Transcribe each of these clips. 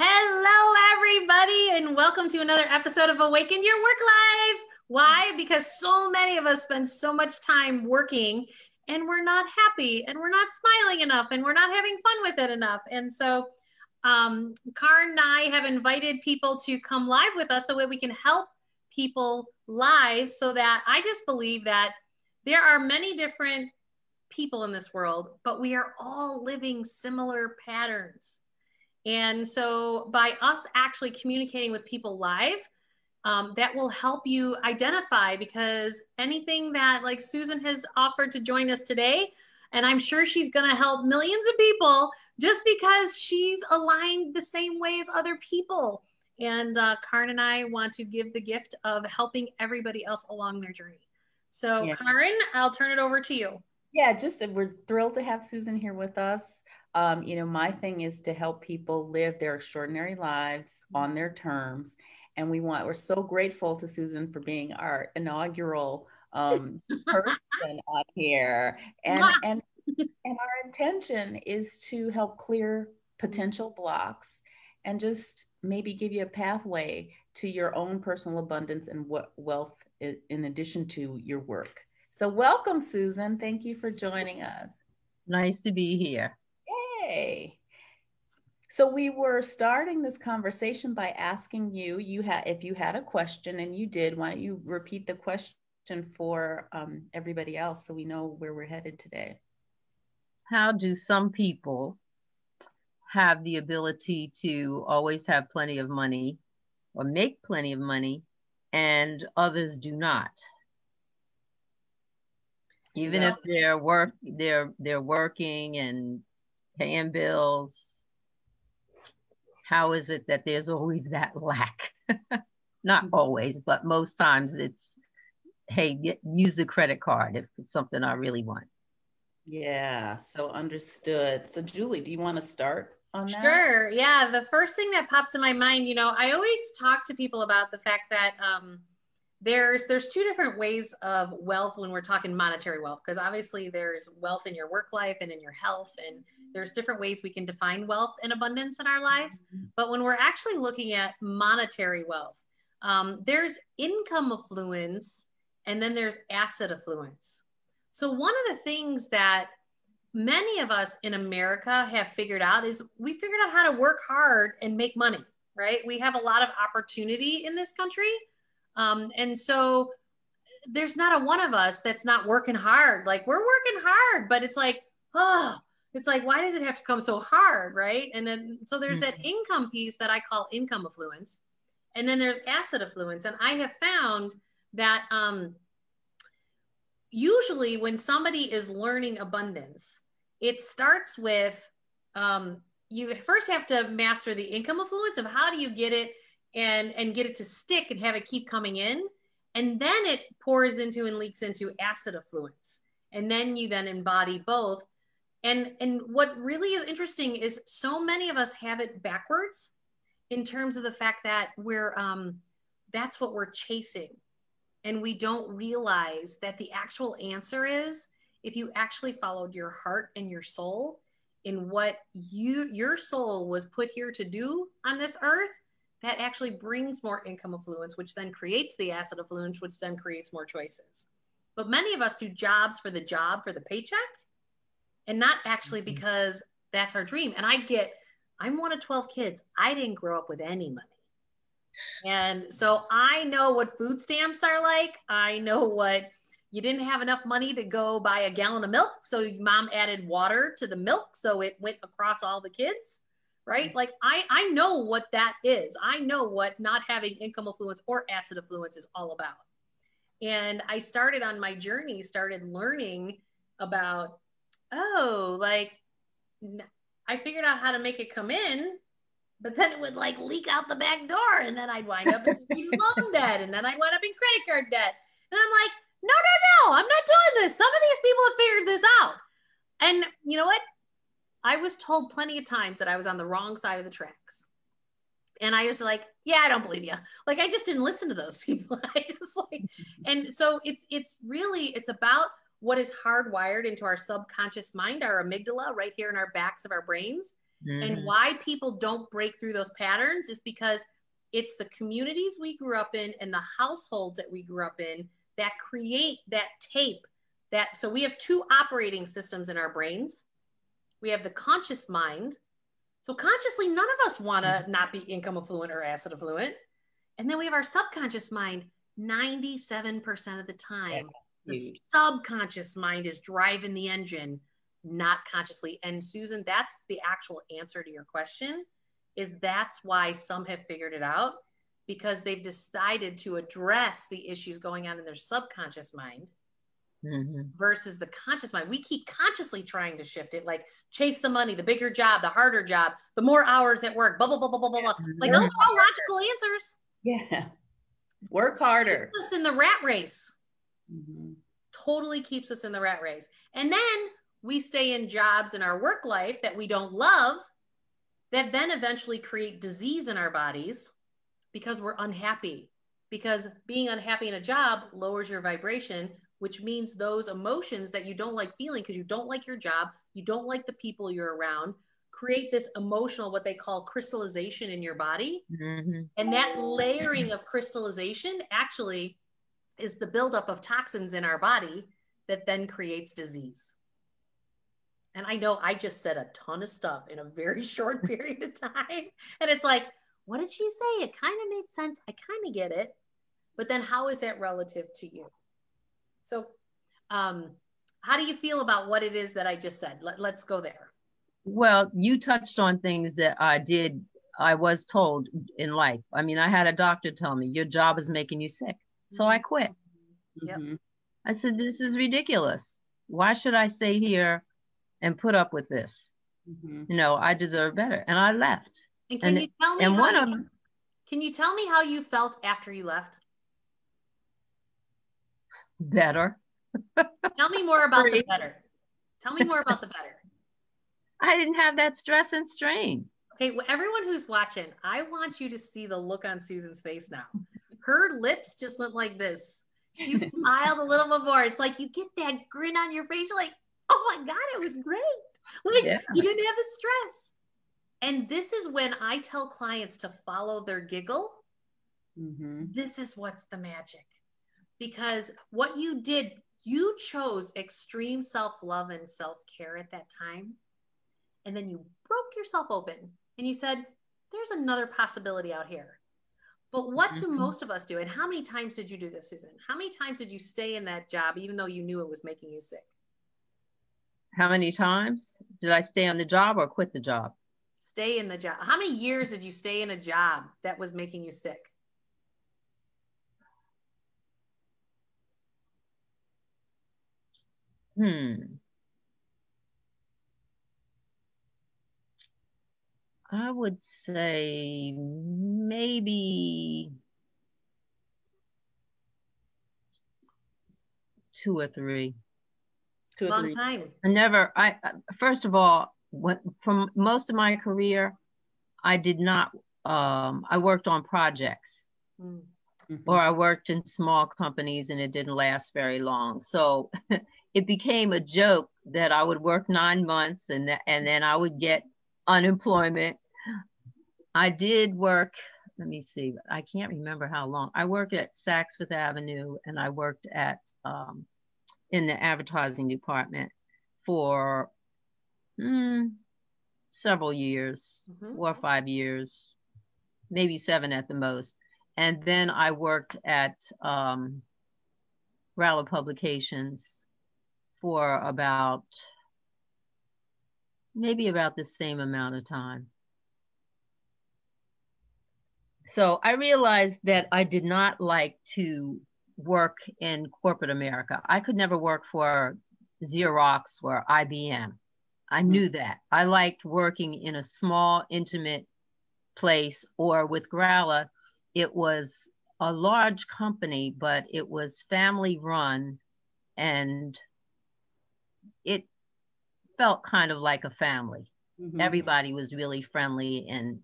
Hello, everybody, and welcome to another episode of Awaken Your Work Life. Why? Because so many of us spend so much time working and we're not happy and we're not smiling enough and we're not having fun with it enough. And so, um, Karen and I have invited people to come live with us so that we can help people live so that I just believe that there are many different people in this world, but we are all living similar patterns. And so, by us actually communicating with people live, um, that will help you identify because anything that, like Susan has offered to join us today, and I'm sure she's going to help millions of people just because she's aligned the same way as other people. And uh, Karen and I want to give the gift of helping everybody else along their journey. So, yeah. Karen, I'll turn it over to you. Yeah, just uh, we're thrilled to have Susan here with us. Um, you know, my thing is to help people live their extraordinary lives on their terms. And we want, we're so grateful to Susan for being our inaugural um, person on here. And, and, and our intention is to help clear potential blocks and just maybe give you a pathway to your own personal abundance and what wealth in addition to your work. So welcome, Susan. Thank you for joining us. Nice to be here. Yay. So we were starting this conversation by asking you, you had if you had a question and you did, why don't you repeat the question for um, everybody else so we know where we're headed today? How do some people have the ability to always have plenty of money or make plenty of money and others do not? Even if they're work they're they're working and paying bills how is it that there's always that lack? Not always but most times it's hey get, use the credit card if it's something i really want. Yeah so understood. So julie do you want to start on that? Sure yeah the first thing that pops in my mind you know i always talk to people about the fact that um, there's there's two different ways of wealth when we're talking monetary wealth because obviously there's wealth in your work life and in your health and there's different ways we can define wealth and abundance in our lives. But when we're actually looking at monetary wealth um, there's income affluence and then there's asset affluence. So one of the things that many of us in america have figured out is we figured out how to work hard and make money right? We have a lot of opportunity in this country um, and so there's not a one of us that's not working hard. Like we're working hard, but it's like, oh, it's like, why does it have to come so hard? Right. And then, so there's mm-hmm. that income piece that I call income affluence. And then there's asset affluence. And I have found that um, usually when somebody is learning abundance, it starts with um, you first have to master the income affluence of how do you get it and and get it to stick and have it keep coming in. And then it pours into and leaks into asset affluence and then you then embody both. And and what really is interesting is so many of us have it backwards in terms of the fact that we're um that's what we're chasing. And we don't realize that the actual answer is if you actually followed your heart and your soul in what you your soul was put here to do on this earth that actually brings more income affluence, which then creates the asset affluence, which then creates more choices. But many of us do jobs for the job, for the paycheck, and not actually mm-hmm. because that's our dream. And I get, I'm one of 12 kids. I didn't grow up with any money. And so I know what food stamps are like. I know what you didn't have enough money to go buy a gallon of milk. So mom added water to the milk. So it went across all the kids right? Mm-hmm. Like I, I know what that is. I know what not having income affluence or asset affluence is all about. And I started on my journey, started learning about, oh, like I figured out how to make it come in, but then it would like leak out the back door. And then I'd wind up in loan debt. And then I'd wind up in credit card debt. And I'm like, no, no, no, I'm not doing this. Some of these people have figured this out. And you know what? I was told plenty of times that I was on the wrong side of the tracks. And I was like, yeah, I don't believe you. Like I just didn't listen to those people. I just like and so it's it's really it's about what is hardwired into our subconscious mind, our amygdala right here in our backs of our brains. Mm-hmm. And why people don't break through those patterns is because it's the communities we grew up in and the households that we grew up in that create that tape that so we have two operating systems in our brains we have the conscious mind. So consciously none of us want to mm-hmm. not be income affluent or asset affluent. And then we have our subconscious mind 97% of the time the subconscious mind is driving the engine not consciously. And susan that's the actual answer to your question is that's why some have figured it out because they've decided to address the issues going on in their subconscious mind mm-hmm. versus the conscious mind. We keep consciously trying to shift it, like chase the money, the bigger job, the harder job, the more hours at work, blah, blah, blah, blah, blah, blah. Like those are all logical answers. Yeah. Work harder. Keeps us in the rat race. Mm-hmm. Totally keeps us in the rat race. And then we stay in jobs in our work life that we don't love that then eventually create disease in our bodies because we're unhappy. Because being unhappy in a job lowers your vibration, which means those emotions that you don't like feeling because you don't like your job, you don't like the people you're around, create this emotional, what they call crystallization in your body. Mm-hmm. And that layering of crystallization actually is the buildup of toxins in our body that then creates disease. And I know I just said a ton of stuff in a very short period of time. And it's like, what did she say? It kind of made sense. I kind of get it. But then how is that relative to you? So, um, how do you feel about what it is that I just said? Let, let's go there. Well, you touched on things that I did, I was told in life. I mean, I had a doctor tell me, your job is making you sick. So I quit. Yep. Mm-hmm. I said, this is ridiculous. Why should I stay here and put up with this. Mm-hmm. You know, I deserve better. And I left. And can and, you tell me and one you, of them, can you tell me how you felt after you left? Better. tell me more about the better. Tell me more about the better. I didn't have that stress and strain. Okay, well, everyone who's watching, I want you to see the look on Susan's face now. Her lips just went like this. She smiled a little bit more. It's like you get that grin on your face. You're like, oh my God, it was great. Like yeah. you didn't have the stress. And this is when I tell clients to follow their giggle. Mm-hmm. This is what's the magic. Because what you did, you chose extreme self love and self care at that time. And then you broke yourself open and you said, there's another possibility out here. But what mm-hmm. do most of us do? And how many times did you do this, Susan? How many times did you stay in that job even though you knew it was making you sick? How many times did I stay on the job or quit the job? Stay in the job. How many years did you stay in a job that was making you sick? Hmm. I would say maybe two or three. Two or Long three. time. I never. I first of all, when, from most of my career, I did not. Um, I worked on projects, mm. mm-hmm. or I worked in small companies, and it didn't last very long. So it became a joke that I would work nine months, and th- and then I would get unemployment. I did work. Let me see. I can't remember how long. I worked at Saks Fifth Avenue, and I worked at um, in the advertising department for mm, several years, mm-hmm. four or five years, maybe seven at the most. And then I worked at um, Gralla Publications for about maybe about the same amount of time. So I realized that I did not like to work in corporate America. I could never work for Xerox or IBM. I knew mm. that. I liked working in a small, intimate place, or with Gralla, it was a large company, but it was family run and it felt kind of like a family. Mm-hmm. Everybody was really friendly and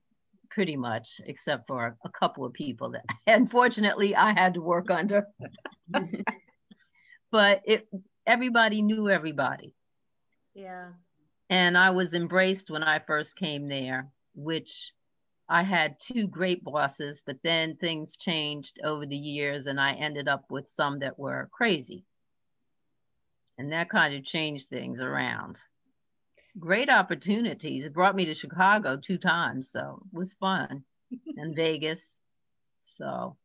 pretty much, except for a couple of people that unfortunately I had to work under. but it everybody knew everybody. Yeah. And I was embraced when I first came there, which I had two great bosses, but then things changed over the years and I ended up with some that were crazy. And that kind of changed things around. Great opportunities. It brought me to Chicago two times, so it was fun, and Vegas. So,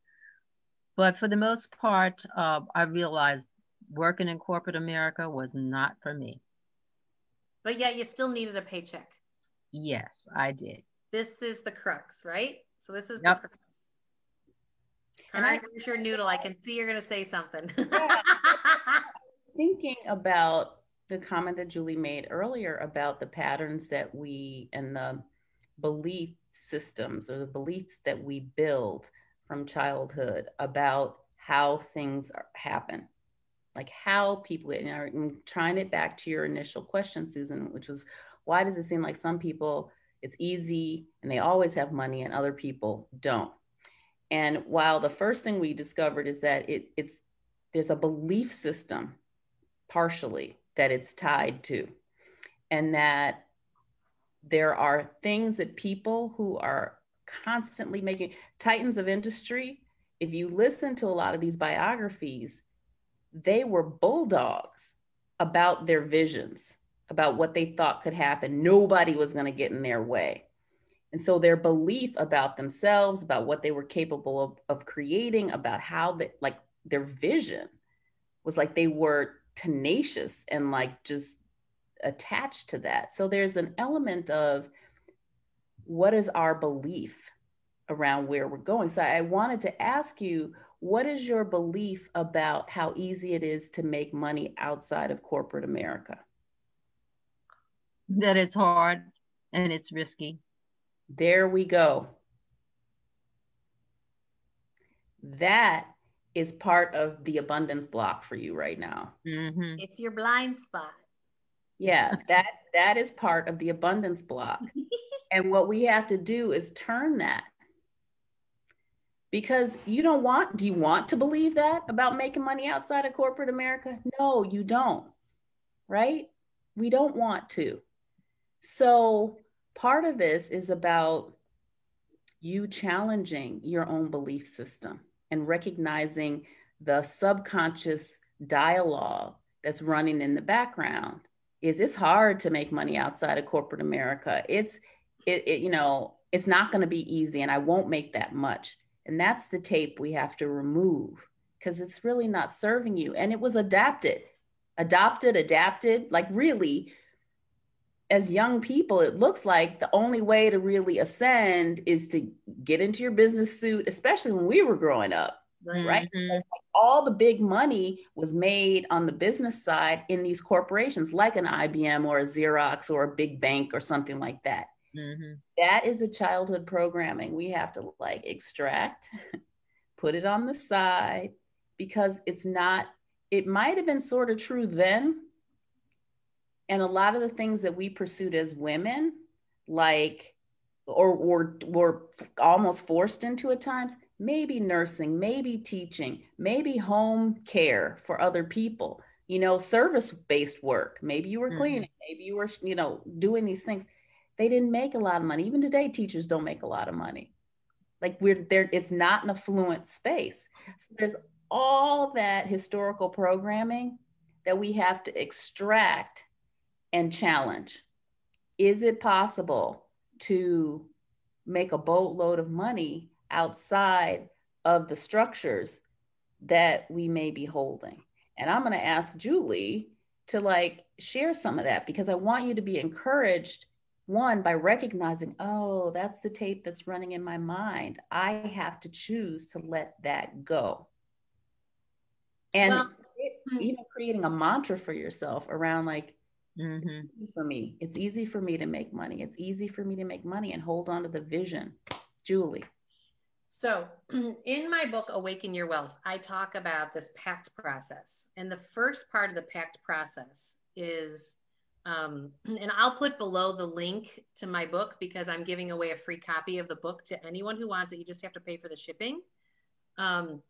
but for the most part, uh, I realized working in corporate America was not for me. But yet you still needed a paycheck. Yes, I did. This is the crux, right? So this is Yep. the crux. And And I- I, here's your noodle. I can see you're gonna say something. thinking about the comment that Julie made earlier about the patterns that we and the belief systems or the beliefs that we build from childhood about how things are, happen, like how people, and I'm trying it back to your initial question, Susan, which was why does it seem like some people it's easy and they always have money and other people don't? And while the first thing we discovered is that it, it's there's a belief system partially that it's tied to. And that there are things that people who are constantly making titans of industry if you listen to a lot of these biographies they were bulldogs about their visions about what they thought could happen. Nobody was going to get in their way. And so their belief about themselves about what they were capable of, of creating about how they like their vision was like they were tenacious and like just attached to that. So there's an element of what is our belief around where we're going. So I wanted to ask you, what is your belief about how easy it is to make money outside of corporate America? That it's hard and it's risky. There we go. That is part of the abundance block for you right now. hmm it's your blind spot. Yeah, that that is part of the abundance block. and what we have to do is turn that. Because you don't want do you want to believe that about making money outside of corporate America? No, you don't. Right? We don't want to. So, part of this is about you challenging your own belief system and recognizing the subconscious dialogue that's running in the background is it's hard to make money outside of corporate america. It's it, it you know it's not going to be easy and i won't make that much. And that's the tape we have to remove because it's really not serving you. And it was adapted adopted adapted like really as young people, it looks like the only way to really ascend is to get into your business suit, especially when we were growing up, right? Mhm. Because like all the big money was made on the business side in these corporations, like an IBM or a Xerox or a big bank or something like that. Mhm. That is a childhood programming we have to like extract, put it on the side because it's not, it might have been sort of true then, and a lot of the things that we pursued as women like or or were almost forced into at times maybe nursing maybe teaching maybe home care for other people you know service based work. Maybe you were Mhm. cleaning maybe you were you know doing these things. They didn't make a lot of money. Even today teachers don't make a lot of money. Like we're there it's not an affluent space. So there's all that historical programming that we have to extract and challenge. Is it possible to make a boatload of money outside of the structures that we may be holding? And I'm going to ask Julie to like share some of that because I want you to be encouraged one by recognizing, oh, that's the tape that's running in my mind. I have to choose to let that go. And Well, it- even creating a mantra for yourself around like Mhm. easy for me. It's easy for me to make money. It's easy for me to make money and hold on to the vision. Julie. So, in my book, Awaken Your Wealth, I talk about this pact process. And the first part of the pact process is, um, and I'll put below the link to my book because I'm giving away a free copy of the book to anyone who wants it. You just have to pay for the shipping. Um,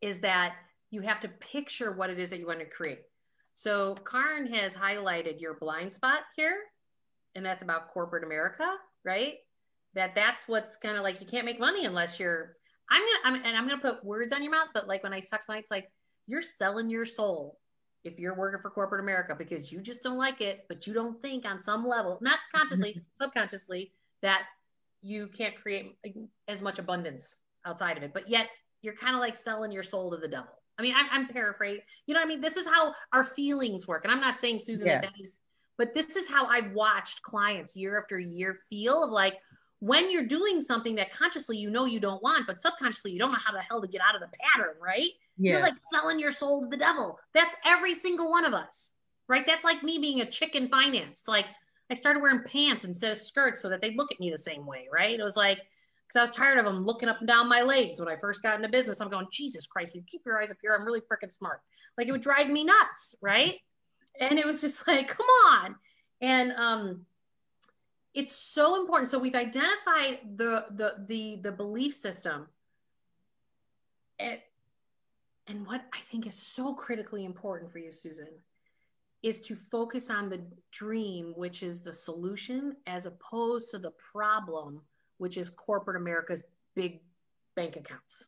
is that you have to picture what it is that you want to create. So Karen has highlighted your blind spot here, and that's about corporate America, right? That that's what's kind of like you can't make money unless you're. I'm gonna I'm, and I'm gonna put words on your mouth, but like when I suck lights, like you're selling your soul if you're working for corporate America because you just don't like it, but you don't think on some level, not consciously, subconsciously, that you can't create as much abundance outside of it. But yet you're kind of like selling your soul to the devil. I mean, I'm, I'm paraphrasing. You know what I mean? This is how our feelings work. And I'm not saying Susan yeah. that is, but this is how I've watched clients year after year feel of like when you're doing something that consciously you know you don't want, but subconsciously you don't know how the hell to get out of the pattern, right? Yes. You're like selling your soul to the devil. That's every single one of us, right? That's like me being a chick in finance. It's like I started wearing pants instead of skirts so that they look at me the same way, right? It was like, because I was tired of them looking up and down my legs when I first got into business. I'm going, Jesus Christ, you keep your eyes up here. I'm really freaking smart. Like it would drive me nuts, right? And it was just like, come on. And um, it's so important. So we've identified the the the the belief system. It, and what I think is so critically important for you, Susan, is to focus on the dream, which is the solution, as opposed to the problem, which is corporate America's big bank accounts,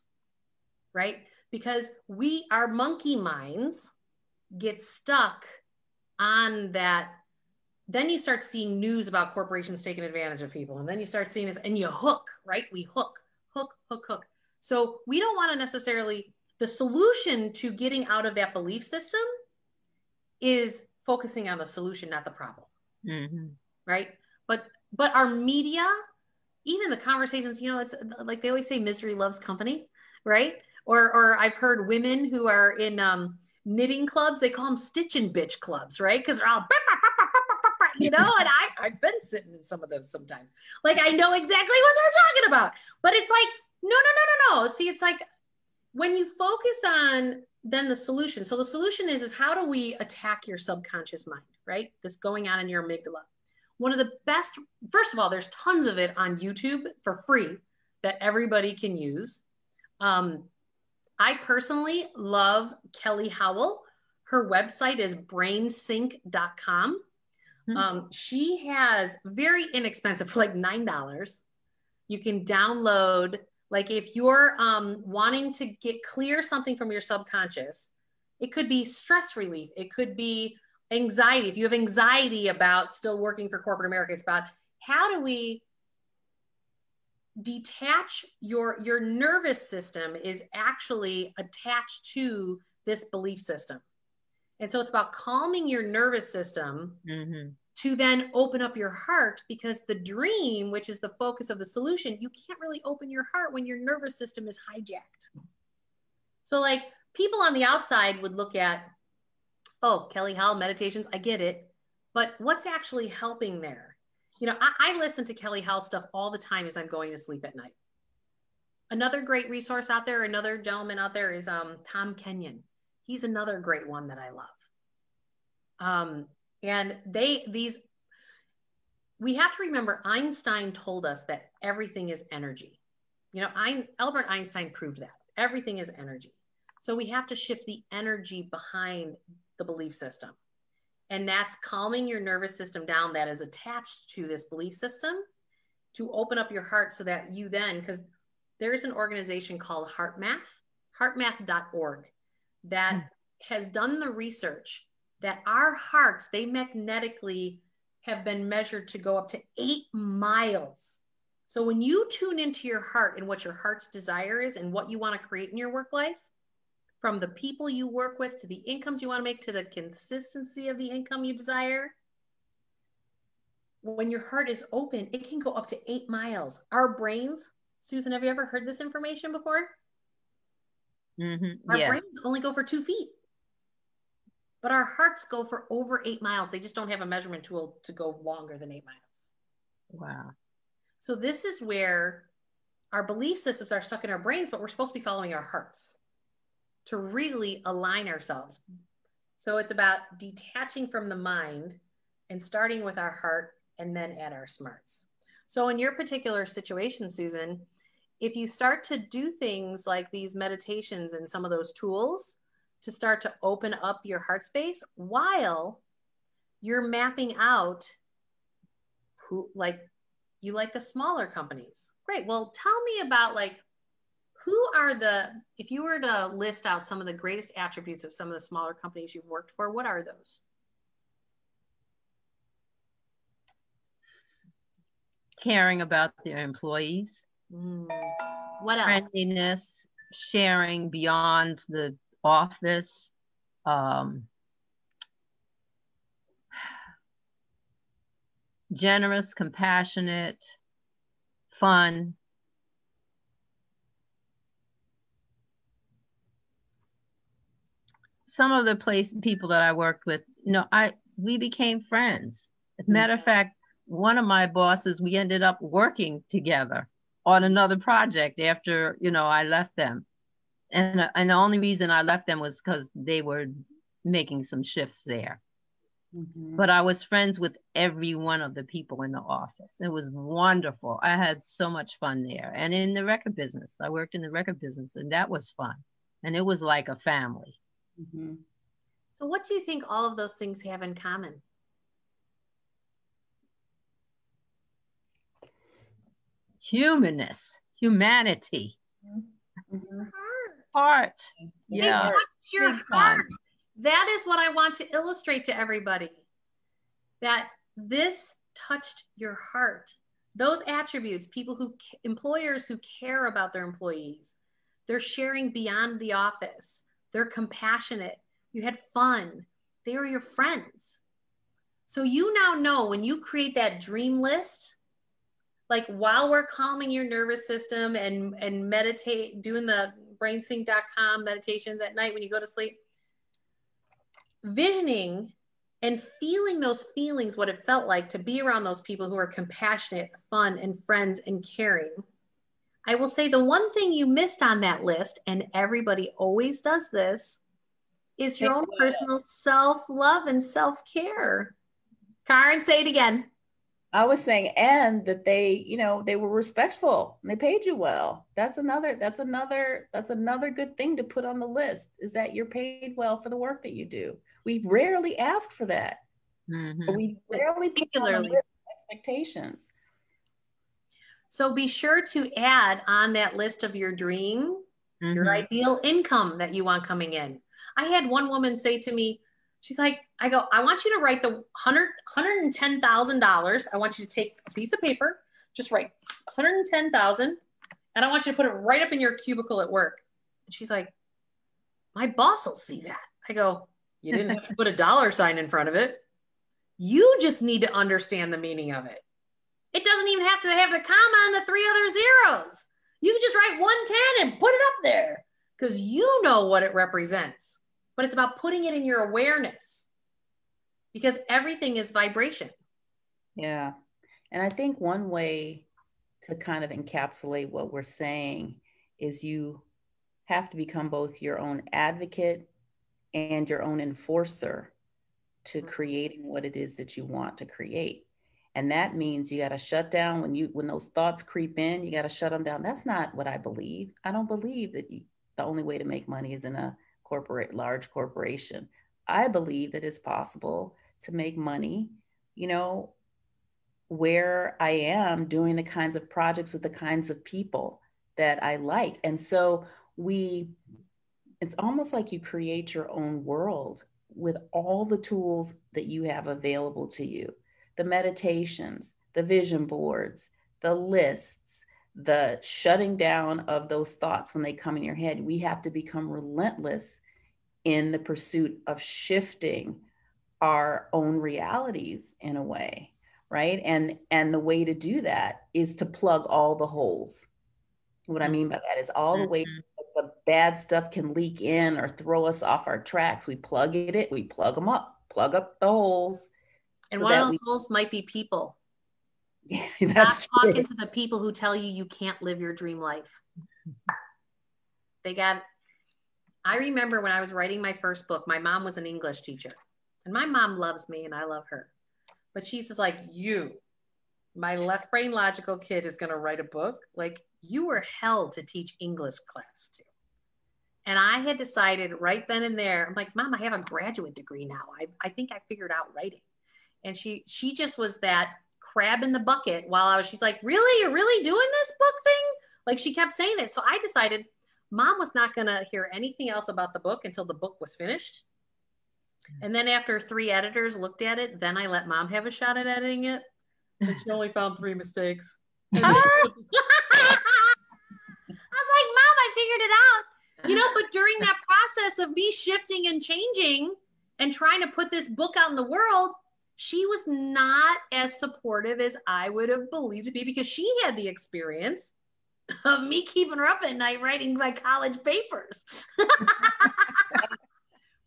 right? Because we, our monkey minds, get stuck on that. Then you start seeing news about corporations taking advantage of people. And then you start seeing this and you hook, right? We hook, hook, hook, hook. So we don't want to necessarily, the solution to getting out of that belief system is focusing on the solution, not the problem. Mm-hmm. Right. But, but our media, even the conversations, you know, it's like they always say misery loves company, right? Or, or I've heard women who are in um, knitting clubs, they call them stitching bitch clubs, right? Because they're all, you know, and I, I've been sitting in some of those sometimes. Like I know exactly what they're talking about, but it's like, no, no, no, no, no. See, it's like when you focus on then the solution. So the solution is, is how do we attack your subconscious mind, right? This going on in your amygdala. One of the best, first of all, there's tons of it on YouTube for free that everybody can use. Um, I personally love Kelly Howell. Her website is brainsync.com. Mm-hmm. Um, she has very inexpensive for like $9. You can download like if you're um, wanting to get clear something from your subconscious, it could be stress relief. It could be anxiety. If you have anxiety about still working for corporate America, it's about how do we detach your your nervous system is actually attached to this belief system. And so it's about calming your nervous system mm-hmm to then open up your heart because the dream, which is the focus of the solution, you can't really open your heart when your nervous system is hijacked. So, like people on the outside would look at, oh, Kelly Howell meditations, I get it. But what's actually helping there? You know, I, I listen to Kelly Howell stuff all the time as I'm going to sleep at night. Another great resource out there, another gentleman out there is um, Tom Kenyon. He's another great one that I love. Um, and they, these, we have to remember Einstein told us that everything is energy. You know, I, Albert Einstein proved that everything is energy. So we have to shift the energy behind the belief system. And that's calming your nervous system down that is attached to this belief system to open up your heart so that you then, because there's an organization called HeartMath, heartmath.org, that mm. has done the research that our hearts, they magnetically have been measured to go up to eight miles. So when you tune into your heart and what your heart's desire is and what you want to create in your work life, from the people you work with to the incomes you want to make to the consistency of the income you desire, when your heart is open, it can go up to eight miles. Our brains, Susan, have you ever heard this information before? Mm-hmm. Our yeah. brains only go for two feet but our hearts go for over eight miles. They just don't have a measurement tool to go longer than eight miles. Wow. So this is where our belief systems are stuck in our brains, but we're supposed to be following our hearts to really align ourselves. So it's about detaching from the mind and starting with our heart and then at our smarts. So in your particular situation, Susan, if you start to do things like these meditations and some of those tools, to start to open up your heart space while you're mapping out who like you like the smaller companies. Great. Well, tell me about like who are the if you were to list out some of the greatest attributes of some of the smaller companies you've worked for, what are those? Caring about their employees. Mm. What else? Friendliness, sharing beyond the office. Um, generous, compassionate, fun. Some of the place people that I worked with, you know, I we became friends. As a matter of fact, one of my bosses, we ended up working together on another project after, you know, I left them. And, and the only reason I left them was because they were making some shifts there. Mm-hmm. But I was friends with every one of the people in the office. It was wonderful. I had so much fun there. And in the record business, I worked in the record business, and that was fun. And it was like a family. Mm-hmm. So, what do you think all of those things have in common? Humanness, humanity, mm-hmm. heart. Yeah. Your heart that is what I want to illustrate to everybody that this touched your heart. Those attributes, people who, employers who care about their employees, they're sharing beyond the office, they're compassionate, you had fun, they were your friends. So you now know when you create that dream list, like while we're calming your nervous system and and meditate doing the brainsync.com meditations at night when you go to sleep visioning and feeling those feelings, what it felt like to be around those people who are compassionate, fun, and friends and caring. I will say the one thing you missed on that list, and everybody always does this, is your own personal self love and self care. Karen, say it again. I was saying, and that they, you know, they were respectful and they paid you well. That's another, that's another, that's another good thing to put on the list is that you're paid well for the work that you do. We rarely ask for that. Mm-hmm. We rarely put on expectations. So be sure to add on that list of your dream, mm-hmm. your ideal income that you want coming in. I had one woman say to me, she's like, I go, I want you to write the hundred, hundred and ten thousand dollars. I want you to take a piece of paper, just write 110,000, and I want you to put it right up in your cubicle at work. And she's like, my boss will see that. I go, you didn't have to put a dollar sign in front of it. You just need to understand the meaning of it. It doesn't even have to have the comma and the three other zeros. You can just write 110 and put it up there because you know what it represents. But it's about putting it in your awareness because everything is vibration. Yeah. And I think one way to kind of encapsulate what we're saying is you have to become both your own advocate and your own enforcer to creating what it is that you want to create and that means you got to shut down when you when those thoughts creep in you got to shut them down. That's not what i believe. I don't believe that you, the only way to make money is in a corporate large corporation. I believe that it's possible to make money you know where i am doing the kinds of projects with the kinds of people that i like. And so we it's almost like you create your own world with all the tools that you have available to you the meditations, the vision boards, the lists, the shutting down of those thoughts when they come in your head. We have to become relentless in the pursuit of shifting our own realities in a way right and and the way to do that is to plug all the holes what i mean by that is all the way mm-hmm the bad stuff can leak in or throw us off our tracks. We plug it, it we plug them up, plug up the holes. And so one of those holes might be people. Yeah, that's Not talking to the people who tell you you can't live your dream life. They got. I remember when I was writing my first book. My mom was an English teacher, and my mom loves me, and I love her. But she's just like you, my left brain logical kid is going to write a book. Like you were held to teach English class to. And I had decided right then and there, I'm like, Mom, I have a graduate degree now. I, I think I figured out writing. And she she just was that crab in the bucket while I was, she's like, Really? You're really doing this book thing? Like she kept saying it. So I decided mom was not going to hear anything else about the book until the book was finished. Mm-hmm. And then after three editors looked at it, then I let mom have a shot at editing it. And she only found three mistakes. I was like, Mom, I figured it out. You know, but during that process of me shifting and changing and trying to put this book out in the world, she was not as supportive as I would have believed to be because she had the experience of me keeping her up at night writing my college papers. but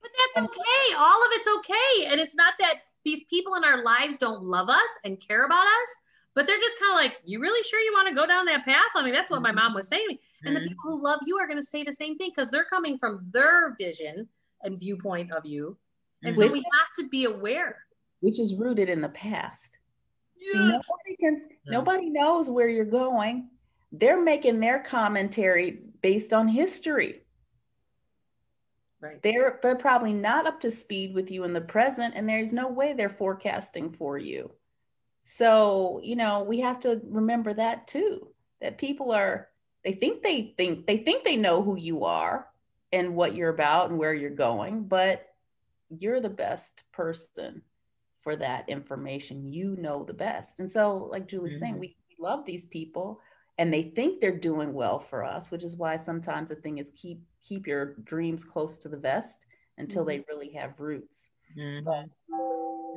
that's okay. All of it's okay. And it's not that these people in our lives don't love us and care about us, but they're just kind of like, you really sure you want to go down that path? I mean, that's what my mom was saying. And the mm-hmm. people who love you are going to say the same thing because they're coming from their vision and viewpoint of you. And so we have to be aware. Which is rooted in the past. Yes. See, nobody, can, nobody knows where you're going they're making their commentary based on history. Right. They're but probably not up to speed with you in the present, and there's no way they're forecasting for you. So, you know, we have to remember that too. That people are they think they think they think they know who you are and what you're about and where you're going, but you're the best person for that information. You know the best. And so, like Julie's mm-hmm. saying, we, we love these people and they think they're doing well for us which is why sometimes the thing is keep keep your dreams close to the vest until mm-hmm. they really have roots mm-hmm. but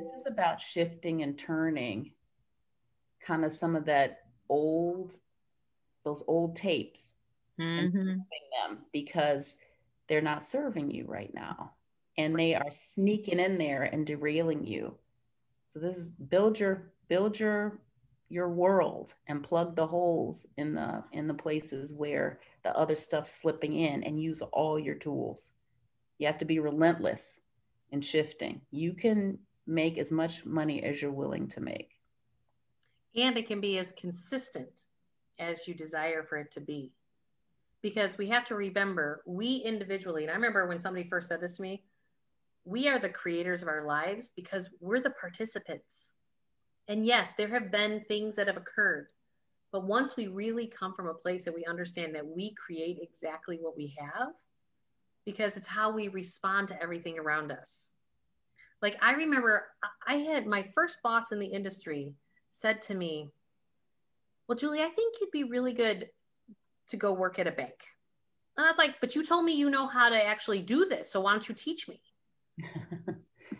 this is about shifting and turning kind of some of that old those old tapes mm-hmm. them because they're not serving you right now and they are sneaking in there and derailing you so this is build your build your your world and plug the holes in the in the places where the other stuff's slipping in and use all your tools. You have to be relentless in shifting. You can make as much money as you're willing to make. And it can be as consistent as you desire for it to be. Because we have to remember we individually and i remember when somebody first said this to me we are the creators of our lives because we're the participants and yes, there have been things that have occurred. But once we really come from a place that we understand that we create exactly what we have, because it's how we respond to everything around us. Like I remember I had my first boss in the industry said to me, Well, Julie, I think you'd be really good to go work at a bank. And I was like, But you told me you know how to actually do this. So why don't you teach me?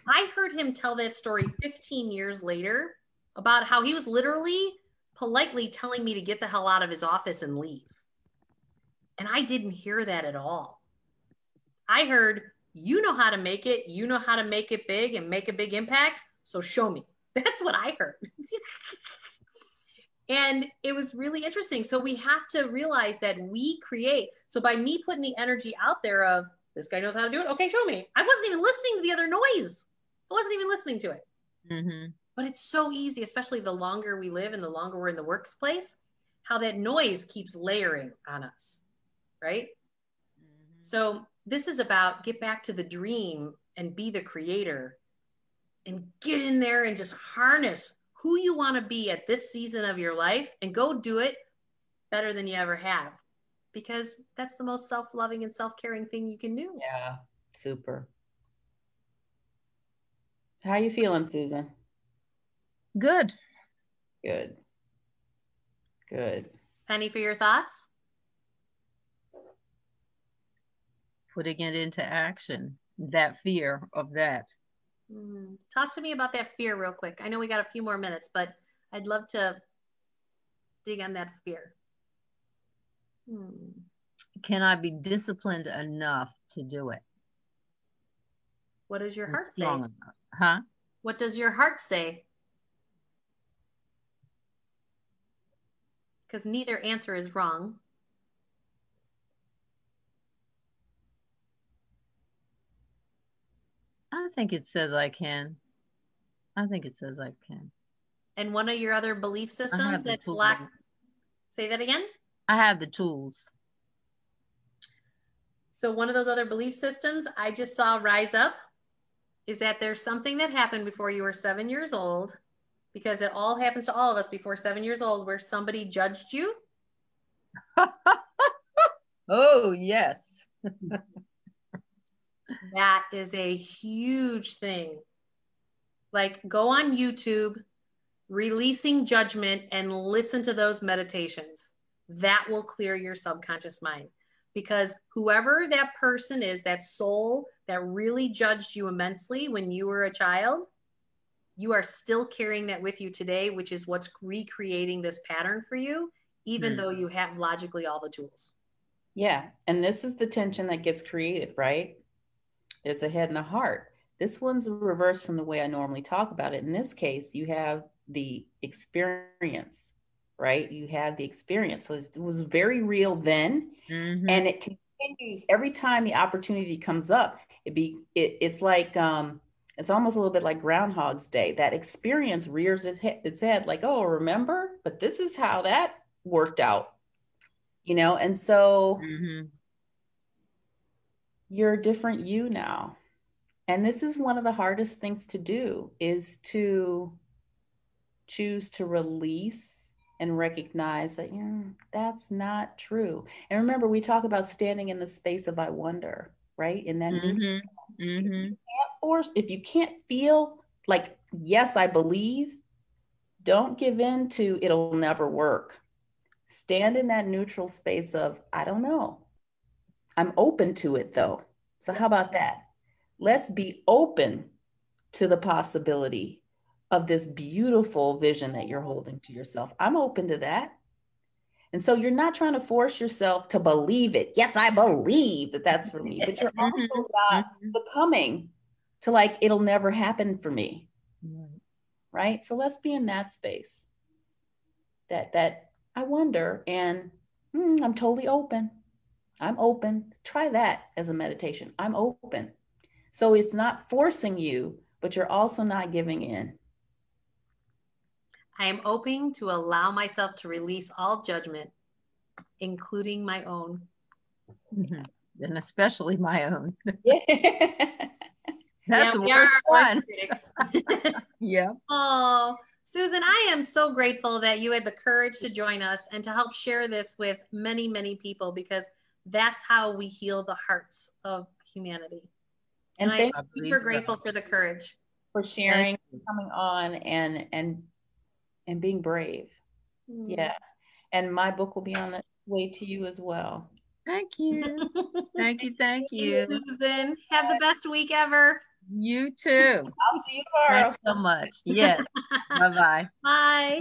I heard him tell that story 15 years later about how he was literally politely telling me to get the hell out of his office and leave. And I didn't hear that at all. I heard, you know how to make it, you know how to make it big and make a big impact. So show me. That's what I heard. and it was really interesting. So we have to realize that we create. So by me putting the energy out there of this guy knows how to do it, okay, show me. I wasn't even listening to the other noise. I wasn't even listening to it. Mm-hmm. But it's so easy, especially the longer we live and the longer we're in the workplace, how that noise keeps layering on us, right? Mm-hmm. So this is about get back to the dream and be the creator and get in there and just harness who you want to be at this season of your life and go do it better than you ever have because that's the most self-loving and self-caring thing you can do. Yeah, super. How are you feeling, Susan? Good. Good. Good. Penny, for your thoughts? Putting it into action, that fear of that. Mm. Talk to me about that fear real quick. I know we got a few more minutes, but I'd love to dig on that fear. Hmm. Can I be disciplined enough to do it? What does your heart say? Enough. Huh? What does your heart say? because neither answer is wrong. I think it says I can. I think it says I can. And one of your other belief systems that's lack. Say that again. I have the tools. So, one of those other belief systems I just saw rise up is that there's something that happened before you were seven years old, because it all happens to all of us before seven years old, where somebody judged you. oh, yes. that is a huge thing. Like, go on YouTube, releasing judgment, and listen to those meditations. That will clear your subconscious mind because whoever that person is, that soul that really judged you immensely when you were a child, you are still carrying that with you today, which is what's recreating this pattern for you, even mm. though you have logically all the tools. Yeah. And this is the tension that gets created, right? There's a head and a heart. This one's reversed from the way I normally talk about it. In this case, you have the experience, right? You have the experience. So it was very real then. Mm-hmm. And it continues every time the opportunity comes up. It be it, it's like um it's almost a little bit like Groundhog's Day. That experience rears its head, like, oh, remember? But this is how that worked out, you know? And so mm-hmm. you're a different you now. And this is one of the hardest things to do is to choose to release and recognize that, yeah, that's not true. And remember, we talk about standing in the space of I wonder, right? In that mm-hmm. Mm-hmm. If you can't force, if you can't feel like, yes, I believe, don't give in to it'll never work. Stand in that neutral space of, I don't know. I'm open to it though. So, how about that? Let's be open to the possibility of this beautiful vision that you're holding to yourself. I'm open to that. And so you're not trying to force yourself to believe it. Yes, I believe that that's for me, but you're also mm-hmm. not mm-hmm. succumbing to like, it'll never happen for me. Right. So let's be in that space that, that I wonder, and mm, I'm totally open. I'm open. Try that as a meditation. I'm open. So it's not forcing you, but you're also not giving in. I am open to allow myself to release all judgment, including my own. Mm-hmm. And especially my own. That's yeah, the worst one. yeah. Oh, Susan, I am so grateful that you had the courage to join us and to help share this with many, many people because that's how we heal the hearts of humanity. And, and I'm super grateful for the courage. For sharing, coming on and and and being brave. Mm. Yeah. And my book will be on the way to you as well. Thank you. thank you. Thank you. Susan. Have the best week ever. You too. I'll see you tomorrow. Thanks so much. Yes. Bye-bye. Bye.